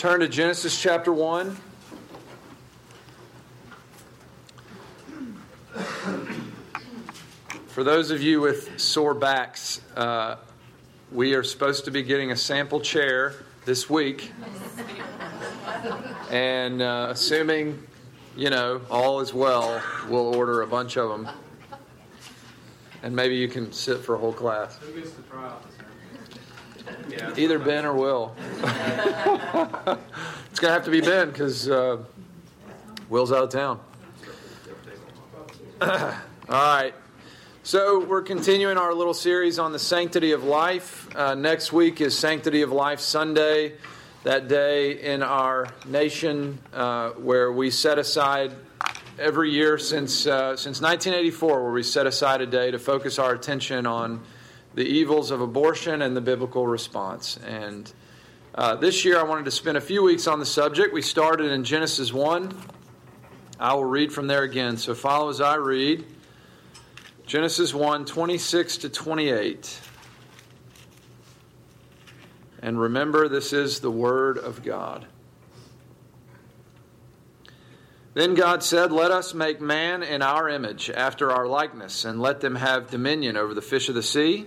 turn to Genesis chapter 1. For those of you with sore backs, uh, we are supposed to be getting a sample chair this week. And uh, assuming, you know, all is well, we'll order a bunch of them. And maybe you can sit for a whole class. Who gets out this Yeah. Either Ben or Will. it's going to have to be Ben because uh, Will's out of town. All right. So, we're continuing our little series on the sanctity of life. Uh, next week is Sanctity of Life Sunday, that day in our nation uh, where we set aside every year since, uh, since 1984, where we set aside a day to focus our attention on the evils of abortion and the biblical response. And uh, this year, I wanted to spend a few weeks on the subject. We started in Genesis 1. I will read from there again. So, follow as I read. Genesis 1 26 to 28. And remember, this is the Word of God. Then God said, Let us make man in our image, after our likeness, and let them have dominion over the fish of the sea,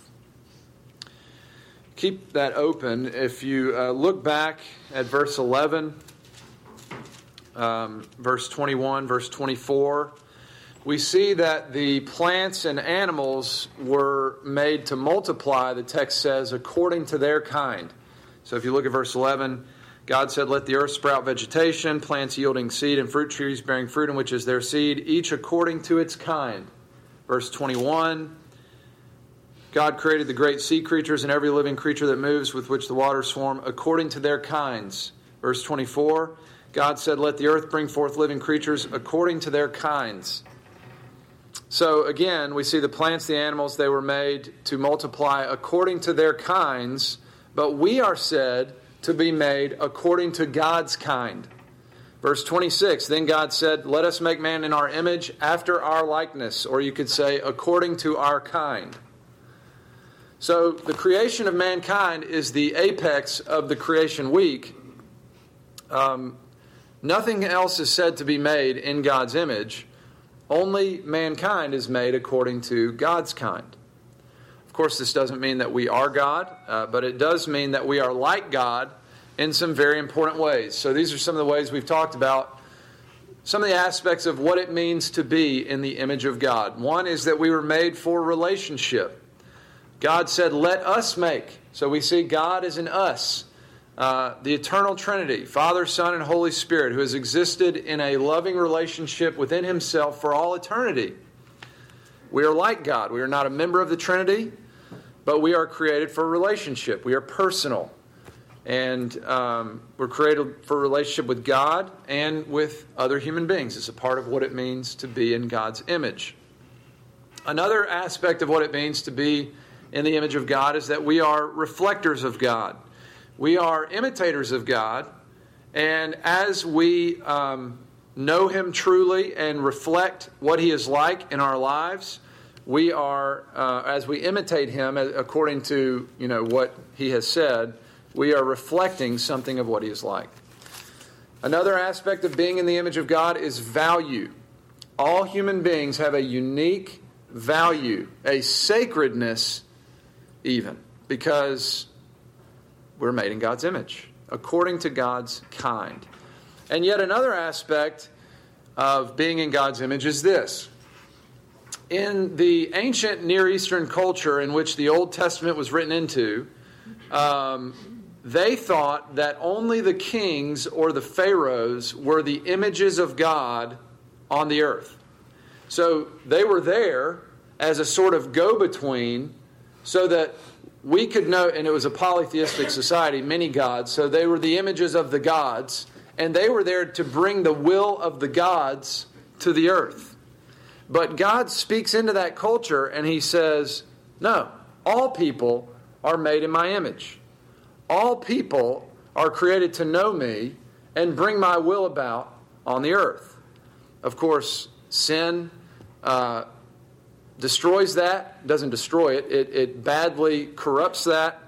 Keep that open. If you uh, look back at verse 11, um, verse 21, verse 24, we see that the plants and animals were made to multiply, the text says, according to their kind. So if you look at verse 11, God said, Let the earth sprout vegetation, plants yielding seed, and fruit trees bearing fruit in which is their seed, each according to its kind. Verse 21, God created the great sea creatures and every living creature that moves with which the waters swarm according to their kinds. Verse 24, God said, Let the earth bring forth living creatures according to their kinds. So again, we see the plants, the animals, they were made to multiply according to their kinds, but we are said to be made according to God's kind. Verse 26 Then God said, Let us make man in our image after our likeness, or you could say, according to our kind. So the creation of mankind is the apex of the creation week. Um, nothing else is said to be made in God's image. Only mankind is made according to God's kind. Of course, this doesn't mean that we are God, uh, but it does mean that we are like God in some very important ways. So, these are some of the ways we've talked about some of the aspects of what it means to be in the image of God. One is that we were made for relationship. God said, Let us make. So, we see God is in us. Uh, the eternal Trinity, Father, Son, and Holy Spirit, who has existed in a loving relationship within Himself for all eternity. We are like God. We are not a member of the Trinity, but we are created for relationship. We are personal. And um, we're created for relationship with God and with other human beings. It's a part of what it means to be in God's image. Another aspect of what it means to be in the image of God is that we are reflectors of God. We are imitators of God, and as we um, know Him truly and reflect what He is like in our lives, we are, uh, as we imitate Him according to you know what He has said, we are reflecting something of what He is like. Another aspect of being in the image of God is value. All human beings have a unique value, a sacredness, even, because we're made in God's image, according to God's kind. And yet, another aspect of being in God's image is this. In the ancient Near Eastern culture in which the Old Testament was written into, um, they thought that only the kings or the pharaohs were the images of God on the earth. So they were there as a sort of go between so that we could know, and it was a polytheistic society, many gods, so they were the images of the gods, and they were there to bring the will of the gods to the earth. But God speaks into that culture and he says, No, all people are made in my image. All people are created to know me and bring my will about on the earth. Of course, sin uh, destroys that, doesn't destroy it, it, it badly corrupts that,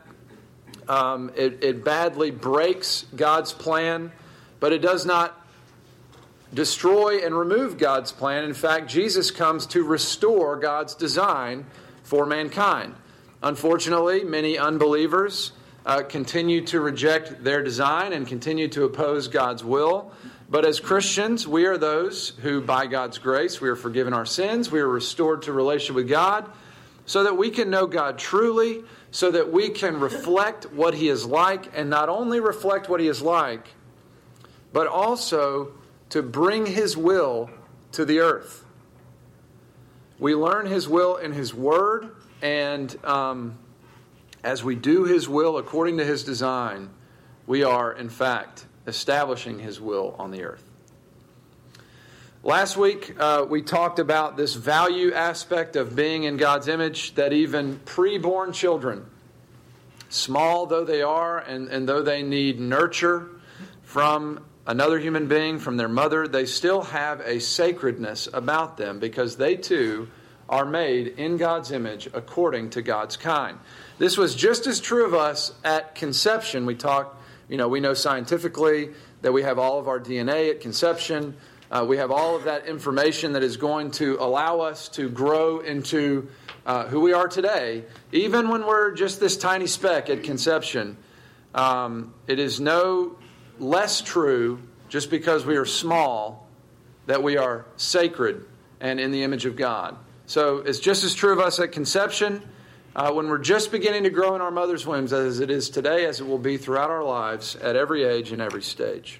um, it, it badly breaks God's plan, but it does not destroy and remove God's plan. In fact, Jesus comes to restore God's design for mankind. Unfortunately, many unbelievers uh, continue to reject their design and continue to oppose God's will. But as Christians, we are those who, by God's grace, we are forgiven our sins, we are restored to relationship with God, so that we can know God truly, so that we can reflect what He is like, and not only reflect what He is like, but also to bring His will to the earth. We learn His will in His Word, and um, as we do His will according to His design, we are, in fact, establishing His will on the earth. Last week, uh, we talked about this value aspect of being in God's image that even preborn children, small though they are, and, and though they need nurture from another human being, from their mother, they still have a sacredness about them because they too are made in God's image according to God's kind. This was just as true of us at conception. We talked you know, we know scientifically that we have all of our DNA at conception. Uh, we have all of that information that is going to allow us to grow into uh, who we are today, even when we're just this tiny speck at conception. Um, it is no less true just because we are small that we are sacred and in the image of God. So it's just as true of us at conception uh, when we're just beginning to grow in our mother's wombs, as it is today, as it will be throughout our lives at every age and every stage.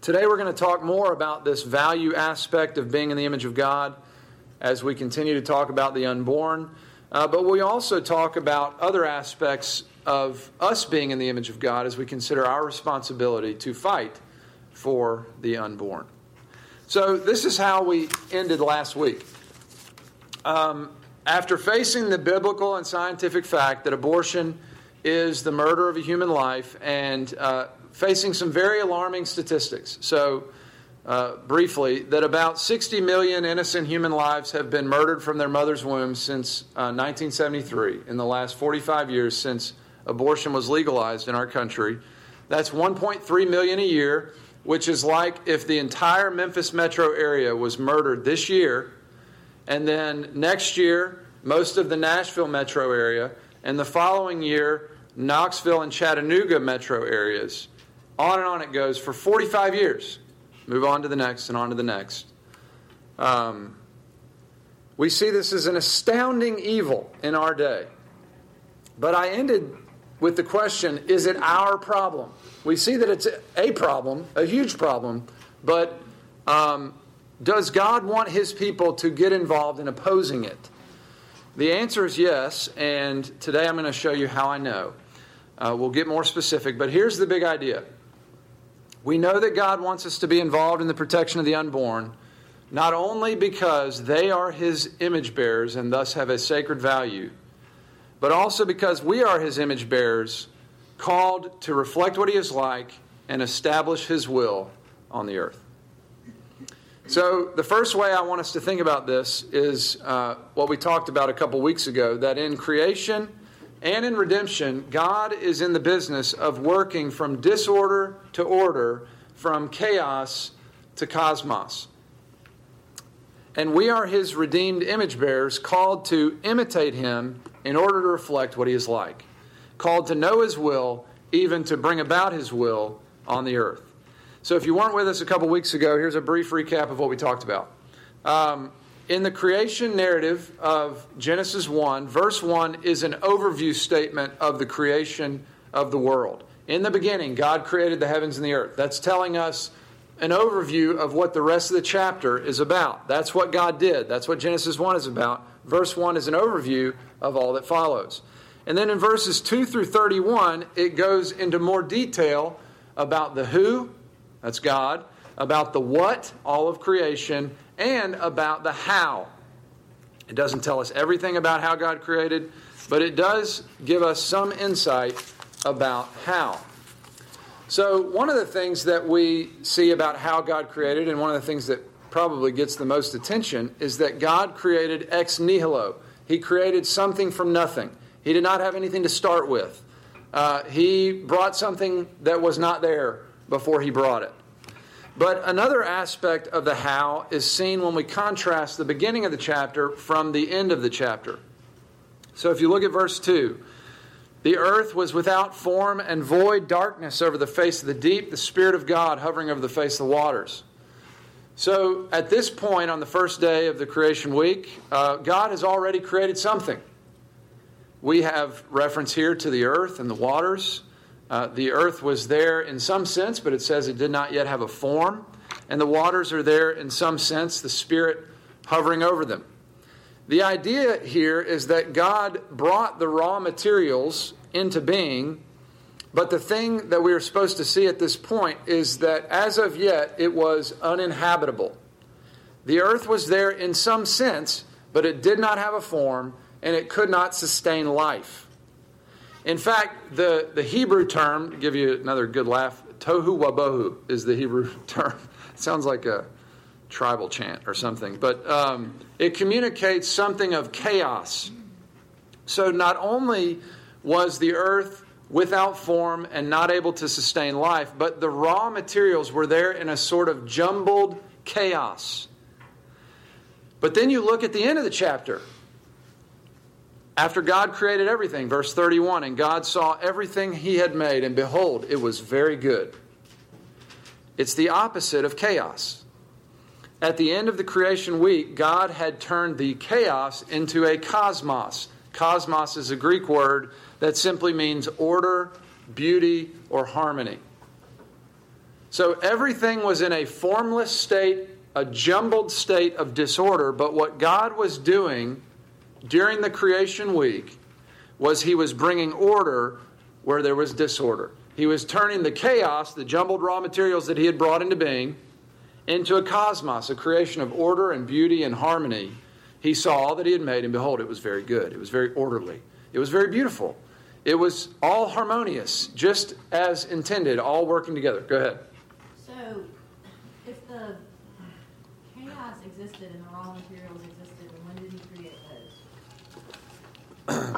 Today, we're going to talk more about this value aspect of being in the image of God as we continue to talk about the unborn. Uh, but we also talk about other aspects of us being in the image of God as we consider our responsibility to fight for the unborn. So, this is how we ended last week. Um, after facing the biblical and scientific fact that abortion is the murder of a human life and uh, facing some very alarming statistics. So, uh, briefly, that about 60 million innocent human lives have been murdered from their mother's womb since uh, 1973, in the last 45 years since abortion was legalized in our country. That's 1.3 million a year, which is like if the entire Memphis metro area was murdered this year and then next year, most of the Nashville metro area, and the following year, Knoxville and Chattanooga metro areas. On and on it goes for 45 years. Move on to the next and on to the next. Um, we see this as an astounding evil in our day. But I ended with the question is it our problem? We see that it's a problem, a huge problem, but um, does God want his people to get involved in opposing it? The answer is yes, and today I'm going to show you how I know. Uh, we'll get more specific, but here's the big idea. We know that God wants us to be involved in the protection of the unborn, not only because they are his image bearers and thus have a sacred value, but also because we are his image bearers, called to reflect what he is like and establish his will on the earth. So, the first way I want us to think about this is uh, what we talked about a couple weeks ago that in creation and in redemption, God is in the business of working from disorder to order, from chaos to cosmos. And we are his redeemed image bearers, called to imitate him in order to reflect what he is like, called to know his will, even to bring about his will on the earth. So, if you weren't with us a couple weeks ago, here's a brief recap of what we talked about. Um, in the creation narrative of Genesis 1, verse 1 is an overview statement of the creation of the world. In the beginning, God created the heavens and the earth. That's telling us an overview of what the rest of the chapter is about. That's what God did. That's what Genesis 1 is about. Verse 1 is an overview of all that follows. And then in verses 2 through 31, it goes into more detail about the who, that's God, about the what, all of creation, and about the how. It doesn't tell us everything about how God created, but it does give us some insight about how. So, one of the things that we see about how God created, and one of the things that probably gets the most attention, is that God created ex nihilo. He created something from nothing. He did not have anything to start with. Uh, he brought something that was not there before he brought it. But another aspect of the how is seen when we contrast the beginning of the chapter from the end of the chapter. So if you look at verse 2, the earth was without form and void, darkness over the face of the deep, the Spirit of God hovering over the face of the waters. So at this point on the first day of the creation week, uh, God has already created something. We have reference here to the earth and the waters. Uh, the earth was there in some sense, but it says it did not yet have a form. And the waters are there in some sense, the Spirit hovering over them. The idea here is that God brought the raw materials into being, but the thing that we are supposed to see at this point is that as of yet it was uninhabitable. The earth was there in some sense, but it did not have a form and it could not sustain life. In fact, the, the Hebrew term, to give you another good laugh, tohu wabohu is the Hebrew term. It sounds like a tribal chant or something, but um, it communicates something of chaos. So not only was the earth without form and not able to sustain life, but the raw materials were there in a sort of jumbled chaos. But then you look at the end of the chapter. After God created everything, verse 31, and God saw everything he had made, and behold, it was very good. It's the opposite of chaos. At the end of the creation week, God had turned the chaos into a cosmos. Cosmos is a Greek word that simply means order, beauty, or harmony. So everything was in a formless state, a jumbled state of disorder, but what God was doing during the creation week was He was bringing order where there was disorder. He was turning the chaos, the jumbled raw materials that He had brought into being, into a cosmos, a creation of order and beauty and harmony. He saw all that he had made, and behold, it was very good. It was very orderly. It was very beautiful. It was all harmonious, just as intended, all working together. Go ahead. So, if the chaos existed and the raw materials existed, then when did he create those?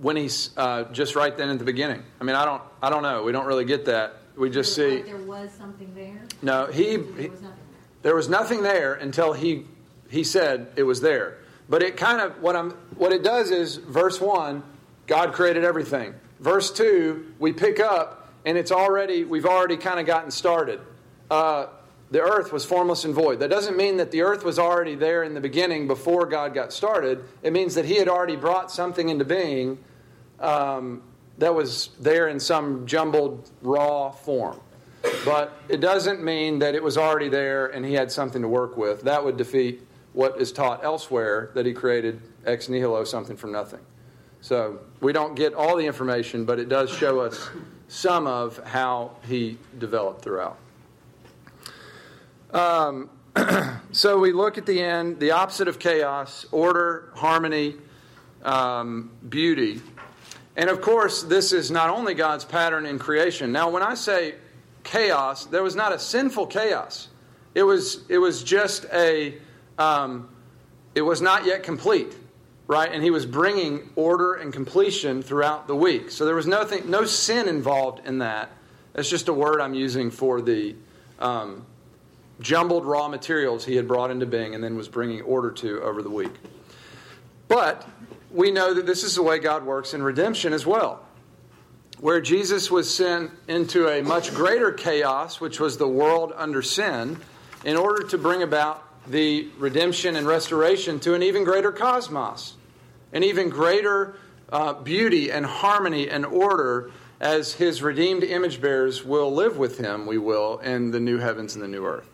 when he's uh, just right then at the beginning. I mean, I don't, I don't know. We don't really get that. We just There- see. like there was something there. No, he, There he was nothing. there was nothing there until he he said it was there. But it kind of what I'm what it does is verse one, God created everything. Verse two, we pick up and it's already we've already kind of gotten started. Uh, the earth was formless and void. That doesn't mean that the earth was already there in the beginning before God got started. It means that He had already brought something into being um, that was there in some jumbled raw form. But it doesn't mean that it was already there and he had something to work with. That would defeat what is taught elsewhere that he created ex nihilo, something from nothing. So we don't get all the information, but it does show us some of how he developed throughout. Um, so we look at the end, the opposite of chaos, order, harmony, um, beauty. And of course, this is not only God's pattern in creation. Now, when I say chaos, there was not a sinful chaos. It was, it was just a, um, it was not yet complete, right? And he was bringing order and completion throughout the week. So there was nothing, no sin involved in that. That's just a word I'm using for the um, jumbled raw materials he had brought into being and then was bringing order to over the week. But we know that this is the way God works in redemption as well. Where Jesus was sent into a much greater chaos, which was the world under sin, in order to bring about the redemption and restoration to an even greater cosmos, an even greater uh, beauty and harmony and order as his redeemed image bearers will live with him, we will, in the new heavens and the new earth.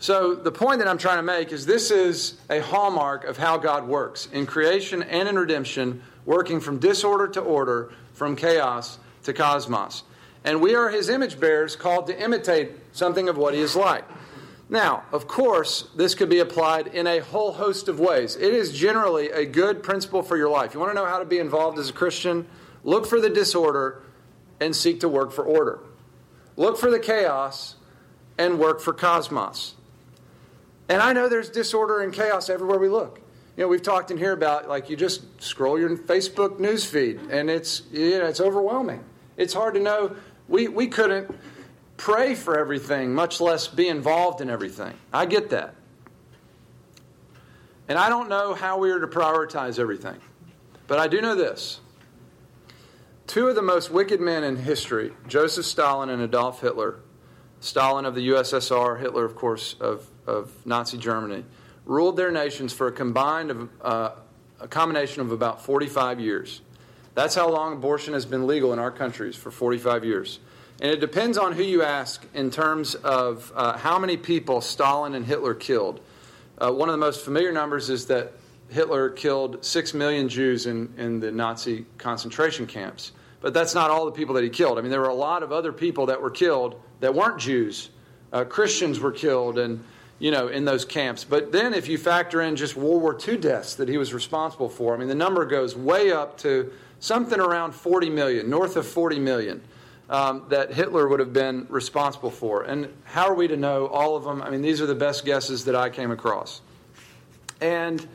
So, the point that I'm trying to make is this is a hallmark of how God works in creation and in redemption, working from disorder to order, from chaos to cosmos. And we are his image bearers called to imitate something of what he is like. Now, of course, this could be applied in a whole host of ways. It is generally a good principle for your life. You want to know how to be involved as a Christian? Look for the disorder and seek to work for order. Look for the chaos and work for cosmos. And I know there's disorder and chaos everywhere we look. You know, we've talked in here about like you just scroll your Facebook news feed and it's you know, it's overwhelming. It's hard to know. We we couldn't pray for everything, much less be involved in everything. I get that. And I don't know how we are to prioritize everything. But I do know this. Two of the most wicked men in history, Joseph Stalin and Adolf Hitler, Stalin of the USSR, Hitler, of course, of, of Nazi Germany, ruled their nations for a combined of, uh, a combination of about 45 years. That's how long abortion has been legal in our countries for 45 years. And it depends on who you ask in terms of uh, how many people Stalin and Hitler killed. Uh, one of the most familiar numbers is that Hitler killed six million Jews in, in the Nazi concentration camps. But that's not all the people that he killed. I mean, there were a lot of other people that were killed that weren't Jews. Uh, Christians were killed, and you know, in those camps. But then, if you factor in just World War II deaths that he was responsible for, I mean, the number goes way up to something around 40 million, north of 40 million um, that Hitler would have been responsible for. And how are we to know all of them? I mean, these are the best guesses that I came across. And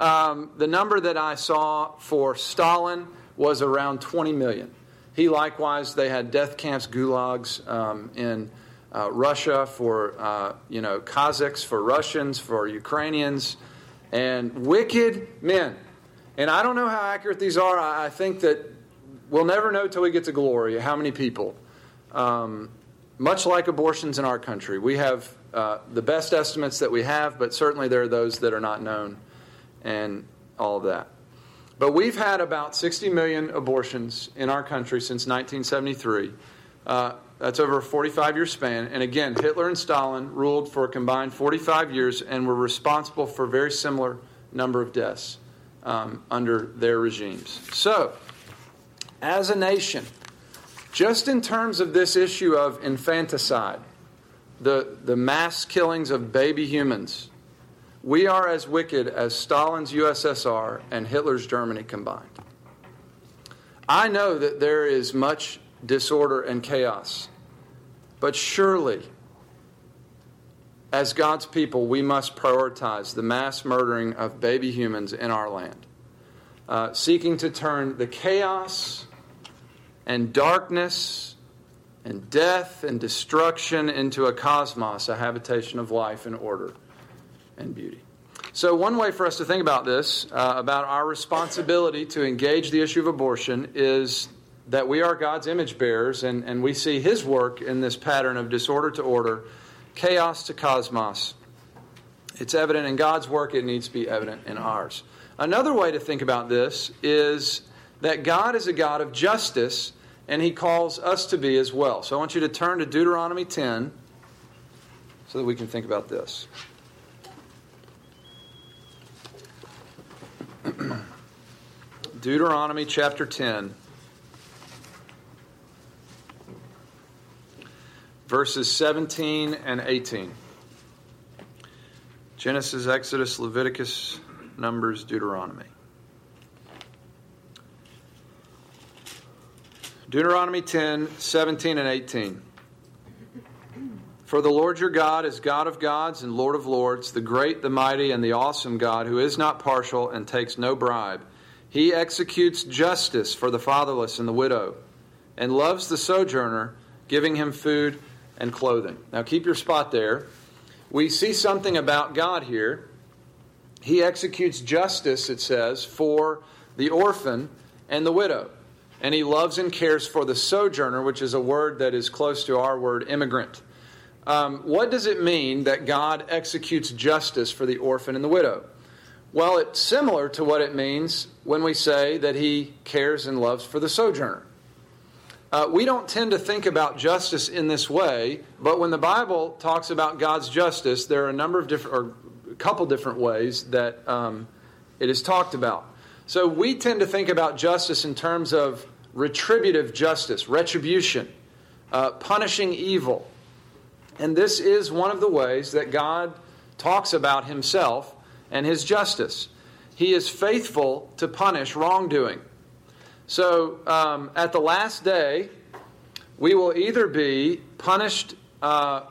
um, the number that I saw for Stalin was around 20 million. He likewise, they had death camps, gulags um, in uh, Russia for, uh, you know, Kazakhs, for Russians, for Ukrainians, and wicked men. And I don't know how accurate these are. I think that we'll never know till we get to glory how many people. Um, much like abortions in our country, we have uh, the best estimates that we have, but certainly there are those that are not known and all of that. But we've had about 60 million abortions in our country since 1973. Uh, that's over a 45 year span. And again, Hitler and Stalin ruled for a combined 45 years and were responsible for a very similar number of deaths um, under their regimes. So, as a nation, just in terms of this issue of infanticide, the, the mass killings of baby humans, we are as wicked as Stalin's USSR and Hitler's Germany combined. I know that there is much disorder and chaos, but surely, as God's people, we must prioritize the mass murdering of baby humans in our land, uh, seeking to turn the chaos and darkness and death and destruction into a cosmos, a habitation of life and order and beauty. So, one way for us to think about this, uh, about our responsibility to engage the issue of abortion, is that we are God's image bearers and, and we see His work in this pattern of disorder to order, chaos to cosmos. It's evident in God's work, it needs to be evident in ours. Another way to think about this is that God is a God of justice, and He calls us to be as well. So I want you to turn to Deuteronomy 10 so that we can think about this. Deuteronomy chapter 10, verses 17 and 18. Genesis, Exodus, Leviticus, Numbers, Deuteronomy. Deuteronomy 10, 17 and 18. For the Lord your God is God of gods and Lord of lords, the great, the mighty, and the awesome God, who is not partial and takes no bribe. He executes justice for the fatherless and the widow, and loves the sojourner, giving him food and clothing. Now keep your spot there. We see something about God here. He executes justice, it says, for the orphan and the widow and he loves and cares for the sojourner, which is a word that is close to our word immigrant. Um, what does it mean that God executes justice for the orphan and the widow? Well, it's similar to what it means when we say that he cares and loves for the sojourner. Uh, we don't tend to think about justice in this way, but when the Bible talks about God's justice, there are a number of different, or a couple different ways that um, it is talked about. So we tend to think about justice in terms of retributive justice, retribution. uh, punishing evil. And this is one of the ways that God talks about himself and his justice. He is faithful to punish wrongdoing. So um, at the last day, we will either be punished uh,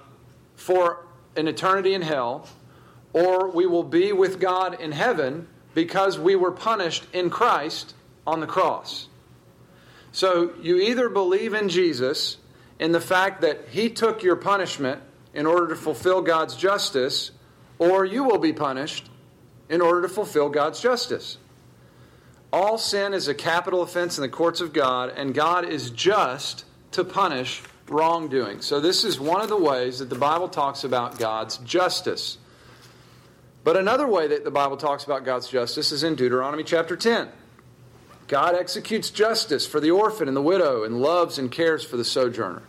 for an eternity in hell, or we will be with God in heaven because we were punished in Christ on the cross. So you either believe in Jesus, in the fact that he took your punishment in order to fulfill God's justice, or you will be punished in order to fulfill God's justice. All sin is a capital offense in the courts of God, and God is just to punish wrongdoing. So, this is one of the ways that the Bible talks about God's justice. But another way that the Bible talks about God's justice is in Deuteronomy chapter 10. God executes justice for the orphan and the widow and loves and cares for the sojourner.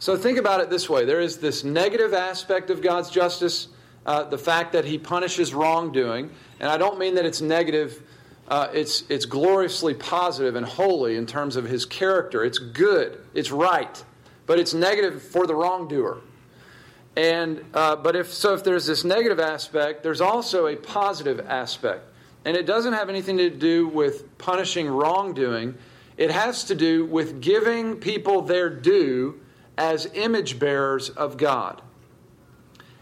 So think about it this way there is this negative aspect of God's justice, uh, the fact that He punishes wrongdoing. And I don't mean that it's negative, uh, it's, it's gloriously positive and holy in terms of His character. It's good, it's right, but it's negative for the wrongdoer. And uh, but if so, if there's this negative aspect, there's also a positive aspect, and it doesn't have anything to do with punishing wrongdoing. It has to do with giving people their due as image bearers of God,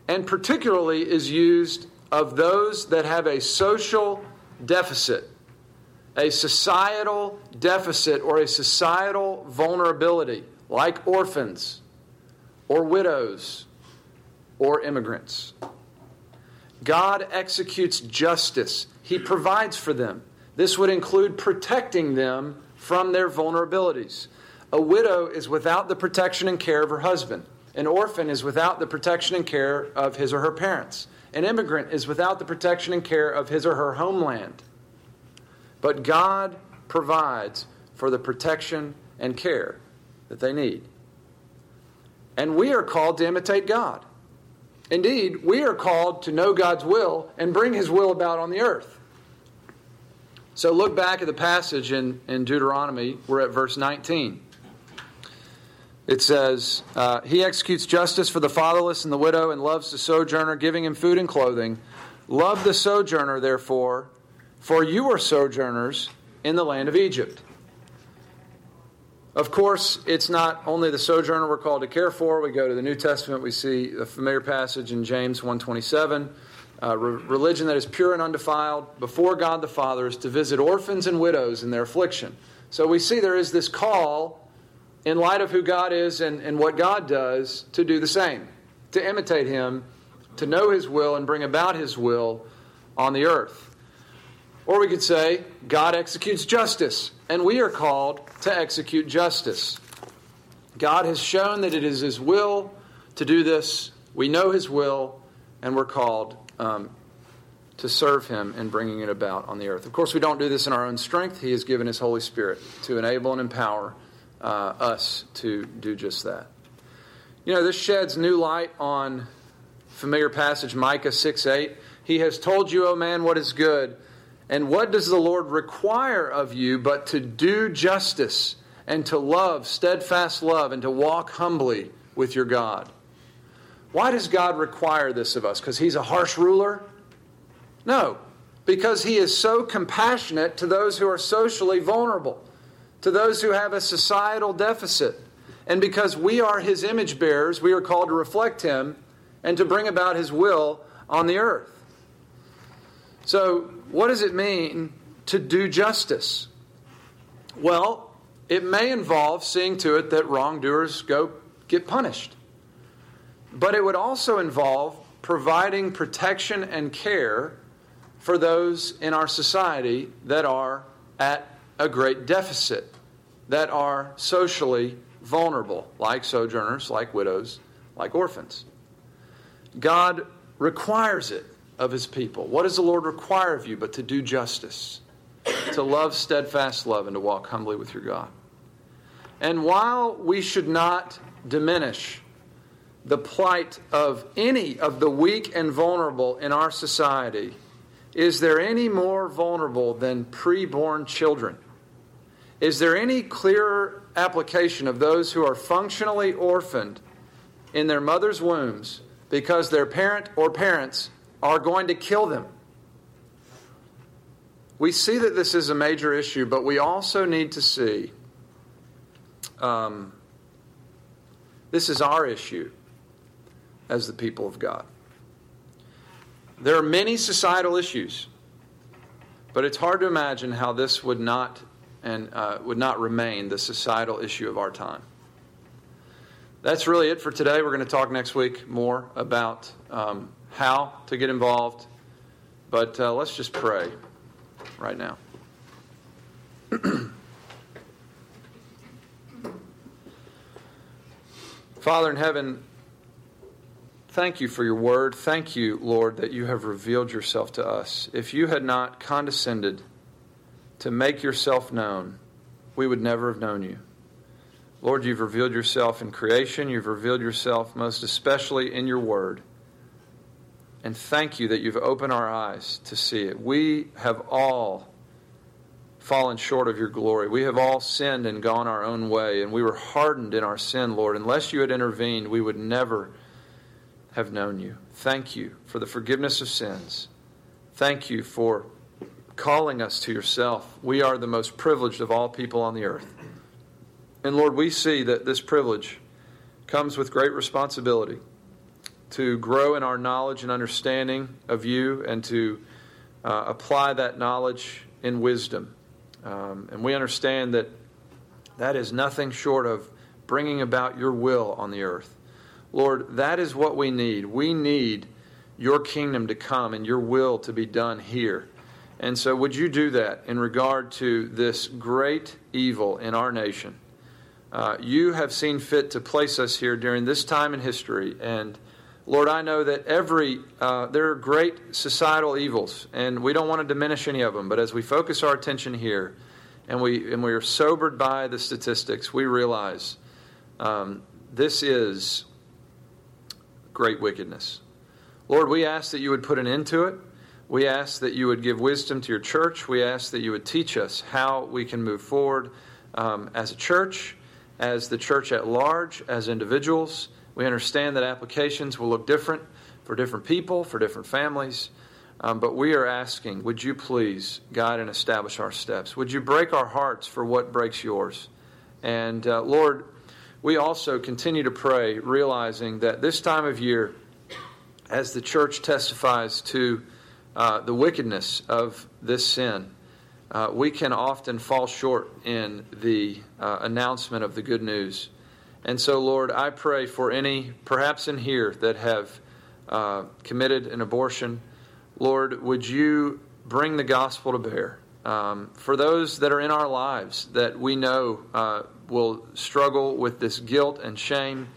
and particularly is used of those that have a social deficit, a societal deficit, or a societal vulnerability, like orphans or widows or immigrants. God executes justice, He provides for them. This would include protecting them from their vulnerabilities. A widow is without the protection and care of her husband. An orphan is without the protection and care of his or her parents. An immigrant is without the protection and care of his or her homeland. But God provides for the protection and care that they need. And we are called to imitate God. Indeed, we are called to know God's will and bring His will about on the earth. So look back at the passage in, in Deuteronomy. We're at verse 19. It says, uh, He executes justice for the fatherless and the widow and loves the sojourner, giving him food and clothing. Love the sojourner, therefore, for you are sojourners in the land of Egypt. Of course, it's not only the sojourner we're called to care for. We go to the New Testament, we see a familiar passage in James 127. Uh, re- religion that is pure and undefiled before God the Father is to visit orphans and widows in their affliction. So we see there is this call, in light of who God is and, and what God does, to do the same, to imitate Him, to know His will and bring about His will on the earth. Or we could say, God executes justice, and we are called to execute justice. God has shown that it is His will to do this. We know His will, and we're called um, to serve Him in bringing it about on the earth. Of course, we don't do this in our own strength. He has given His Holy Spirit to enable and empower uh, us to do just that. You know, this sheds new light on familiar passage Micah 6 8. He has told you, O man, what is good and what does the Lord require of you but to do justice and to love, steadfast love, and to walk humbly with your God? Why does God require this of us? Because He's a harsh ruler? No, because He is so compassionate to those who are socially vulnerable, to those who have a societal deficit. And because we are His image bearers, we are called to reflect Him and to bring about His will on the earth. So, what does it mean to do justice? Well, it may involve seeing to it that wrongdoers go get punished. But it would also involve providing protection and care for those in our society that are at a great deficit, that are socially vulnerable, like sojourners, like widows, like orphans. God requires it of his people. What does the Lord require of you but to do justice, to love steadfast love, and to walk humbly with your God? And while we should not diminish the plight of any of the weak and vulnerable in our society, is there any more vulnerable than preborn children? Is there any clearer application of those who are functionally orphaned in their mother's wombs because their parent or parents are going to kill them? We see that this is a major issue, but we also need to see um, this is our issue as the people of God. There are many societal issues, but it's hard to imagine how this would not and uh, would not remain the societal issue of our time. That's really it for today. We're going to talk next week more about um, how to get involved, but uh, let's just pray right now. Father in heaven, thank you for your word. Thank you, Lord, that you have revealed yourself to us. If you had not condescended to make yourself known, we would never have known you. Lord, you've revealed yourself in creation. You've revealed yourself most especially in your word. And thank you that you've opened our eyes to see it. We have all fallen short of your glory. We have all sinned and gone our own way, and we were hardened in our sin, Lord. Unless you had intervened, we would never have known you. Thank you for the forgiveness of sins. Thank you for calling us to yourself. We are the most privileged of all people on the earth. And Lord, we see that this privilege comes with great responsibility to grow in our knowledge and understanding of you and to uh, apply that knowledge in wisdom um, and we understand that that is nothing short of bringing about your will on the earth. Lord, that is what we need. We need your kingdom to come and your will to be done here. And so, would you do that in regard to this great evil in our nation? Uh, you have seen fit to place us here during this time in history. And Lord, I know that every, uh, there are great societal evils, and we don't want to diminish any of them. But as we focus our attention here, and we, and we are sobered by the statistics, we realize um, this is great wickedness. Lord, we ask that you would put an end to it. We ask that you would give wisdom to your church. We ask that you would teach us how we can move forward um, as a church, as the church at large, as individuals. We understand that applications will look different for different people, for different families. Um, but we are asking, would you please guide and establish our steps? Would you break our hearts for what breaks yours? And uh, Lord, we also continue to pray, realizing that this time of year, as the church testifies to uh, the wickedness of this sin, uh, we can often fall short in the uh, announcement of the good news. And so, Lord, I pray for any, perhaps in here, that have uh, committed an abortion. Lord, would you bring the gospel to bear? Um, for those that are in our lives that we know uh, will struggle with this guilt and shame,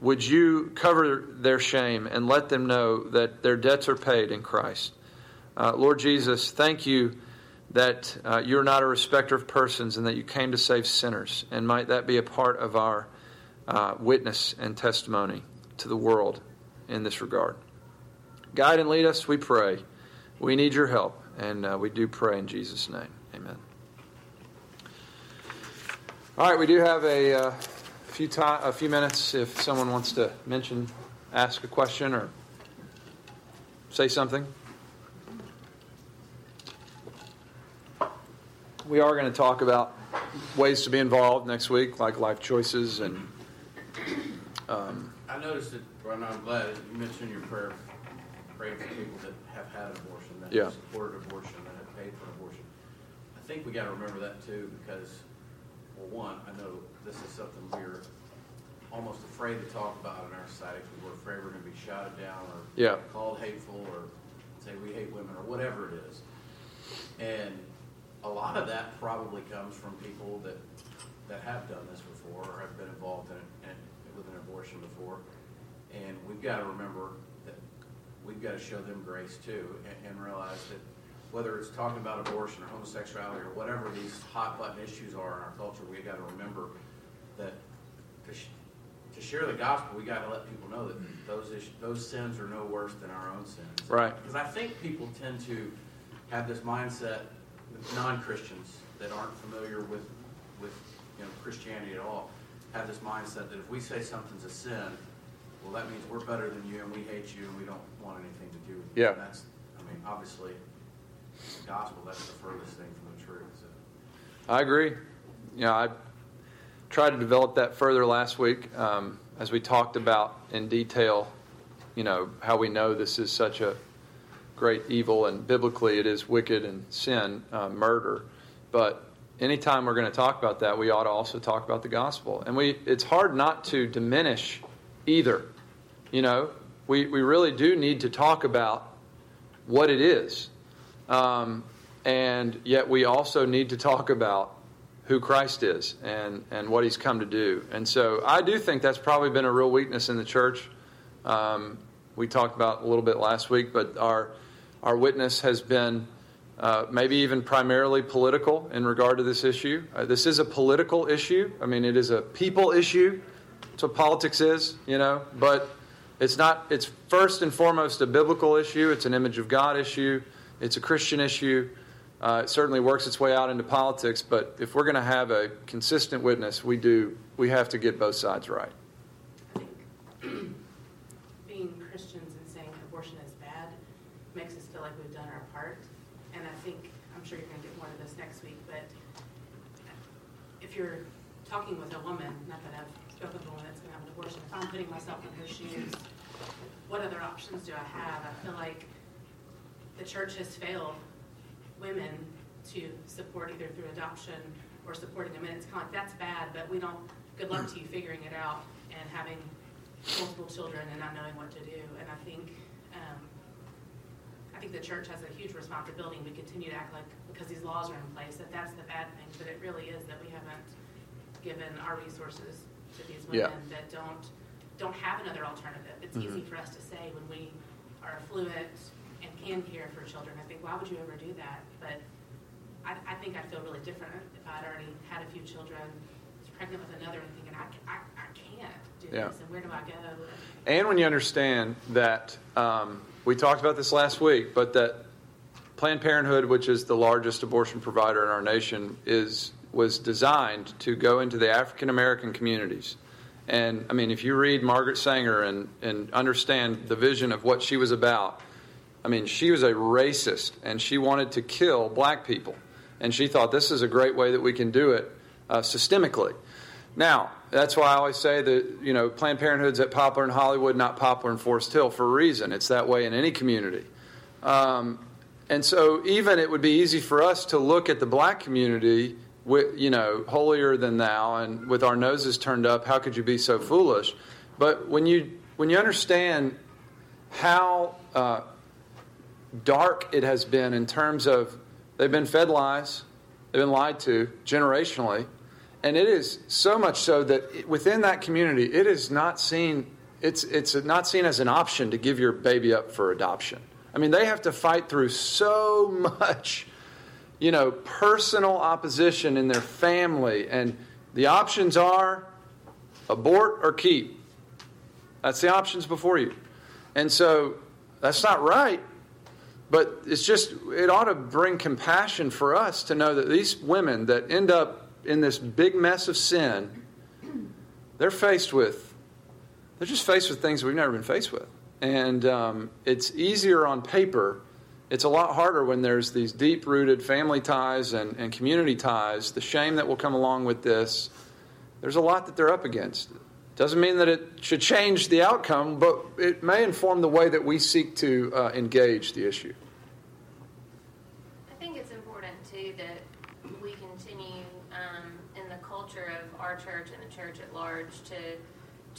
would you cover their shame and let them know that their debts are paid in Christ? Uh, Lord Jesus, thank you that uh, you're not a respecter of persons and that you came to save sinners. And might that be a part of our uh, witness and testimony to the world in this regard. Guide and lead us, we pray. We need your help, and uh, we do pray in Jesus' name. Amen. All right, we do have a uh, few time, a few minutes if someone wants to mention, ask a question, or say something. We are going to talk about ways to be involved next week, like life choices and um, I noticed that, well, I'm glad you mentioned your prayer, praying for people that have had abortion, that yeah. have supported abortion, that have paid for abortion. I think we got to remember that too, because, well, one, I know this is something we're almost afraid to talk about in our society because we're afraid we're going to be shouted down or yeah. called hateful or say we hate women or whatever it is. And a lot of that probably comes from people that that have done this before or have been involved in it with an abortion before. And we've got to remember that we've got to show them grace too and, and realize that whether it's talking about abortion or homosexuality or whatever these hot button issues are in our culture, we've got to remember that to, sh- to share the gospel, we've got to let people know that those is- those sins are no worse than our own sins. Right. Because I think people tend to have this mindset, with non Christians that aren't familiar with with you know Christianity at all have this mindset that if we say something's a sin, well, that means we're better than you and we hate you and we don't want anything to do with you. Yeah. And that's, I mean, obviously, the gospel, that's the furthest thing from the truth. So. I agree. You know, I tried to develop that further last week um, as we talked about in detail, you know, how we know this is such a great evil and biblically it is wicked and sin, uh, murder. But anytime we're going to talk about that, we ought to also talk about the gospel. And we, it's hard not to diminish either. You know, we, we really do need to talk about what it is. Um, and yet we also need to talk about who Christ is and, and what he's come to do. And so I do think that's probably been a real weakness in the church. Um, we talked about a little bit last week, but our, our witness has been uh, maybe even primarily political in regard to this issue. Uh, this is a political issue. I mean, it is a people issue. That's what politics is, you know. But it's not. It's first and foremost a biblical issue. It's an image of God issue. It's a Christian issue. Uh, it certainly works its way out into politics. But if we're going to have a consistent witness, we do. We have to get both sides right. Being Christians and saying abortion is bad makes us feel like we've done our part. And I think, I'm sure you're going to get more of this next week, but if you're talking with a woman, not that I've spoken with a woman that's going to have an abortion, if I'm putting myself in her shoes, what other options do I have? I feel like the church has failed women to support either through adoption or supporting them. And it's kind of like, that's bad, but we don't, good luck to you figuring it out and having multiple children and not knowing what to do. And I think, um, I think the church has a huge responsibility. We continue to act like, because these laws are in place, that that's the bad thing. But it really is that we haven't given our resources to these Yeah. women that don't, don't have another alternative. It's easy Mhm. for us to say when we are affluent and can care for children. I think, why would you ever do that? But I, I think I'd feel really different if I'd already had a few children, was pregnant with another, and thinking, I, I, I can't do Yeah. this, and where do I go? And when you understand that, um, we talked about this last week, but that Planned Parenthood, which is the largest abortion provider in our nation, is was designed to go into the African American communities. And I mean, if you read Margaret Sanger and, and understand the vision of what she was about, I mean, she was a racist and she wanted to kill black people. And she thought this is a great way that we can do it uh, systemically. Now, that's why I always say that, you know, Planned Parenthood's at Poplar and Hollywood, not Poplar and Forest Hill for a reason. It's that way in any community. Um, and so, even it would be easy for us to look at the black community, with, you know, holier than thou, and with our noses turned up. How could you be so foolish? But when you when you understand how uh, dark it has been in terms of they've been fed lies, they've been lied to generationally, and it is so much so that within that community, it is not seen. It's it's not seen as an option to give your baby up for adoption. I mean, they have to fight through so much, you know, personal opposition in their family, and the options are abort or keep. That's the options before you, and so that's not right. But it's just, it ought to bring compassion for us to know that these women that end up in this big mess of sin, they're faced with, they're just faced with things we've never been faced with. And um, it's easier on paper. It's a lot harder when there's these deep rooted family ties and, and community ties, the shame that will come along with this. There's a lot that they're up against. Doesn't mean that it should change the outcome, but it may inform the way that we seek to uh, engage the issue. I think it's important too that we continue um, in the culture of our church and the church at large to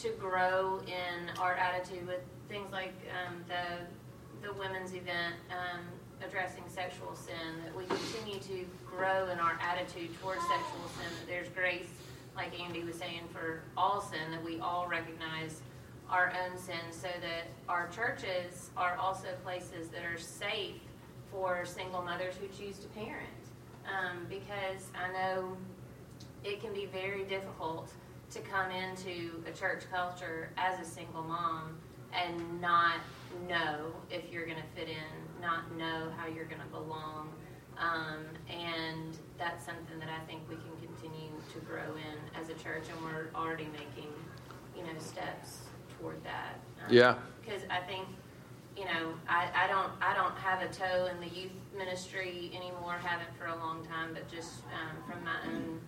to grow in our attitude with things like um, the the women's event um, addressing sexual sin. That we continue to grow in our attitude towards sexual sin. That there's grace, like Andy was saying, for all sin. That we all recognize our own sin, so that our churches are also places that are safe for single mothers who choose to parent. Um, because I know it can be very difficult to come into a church culture as a single mom and not know if you're going to fit in, not know how you're going to belong. Um, and that's something that I think we can continue to grow in as a church, and we're already making, you know, steps toward that. Um, Yeah. Because I think, you know, I, I don't I don't have a toe in the youth ministry anymore. Haven't for a long time, but just um, from my own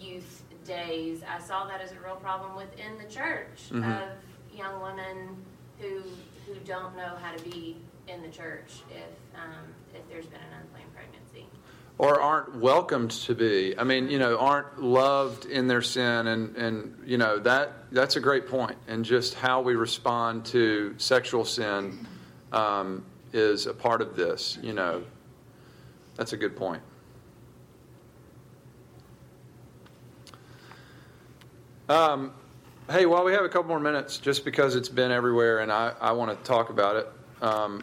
youth days, I saw that as a real problem within the church Mhm. of young women who who don't know how to be in the church if um, if there's been an unplanned pregnancy. or aren't welcomed to be. I mean, you know, aren't loved in their sin, and and you know that that's a great point. And just how we respond to sexual sin um, is a part of this. You know, that's a good point. Um, hey, while we have a couple more minutes, just because it's been everywhere, and I, I want to talk about it. Um,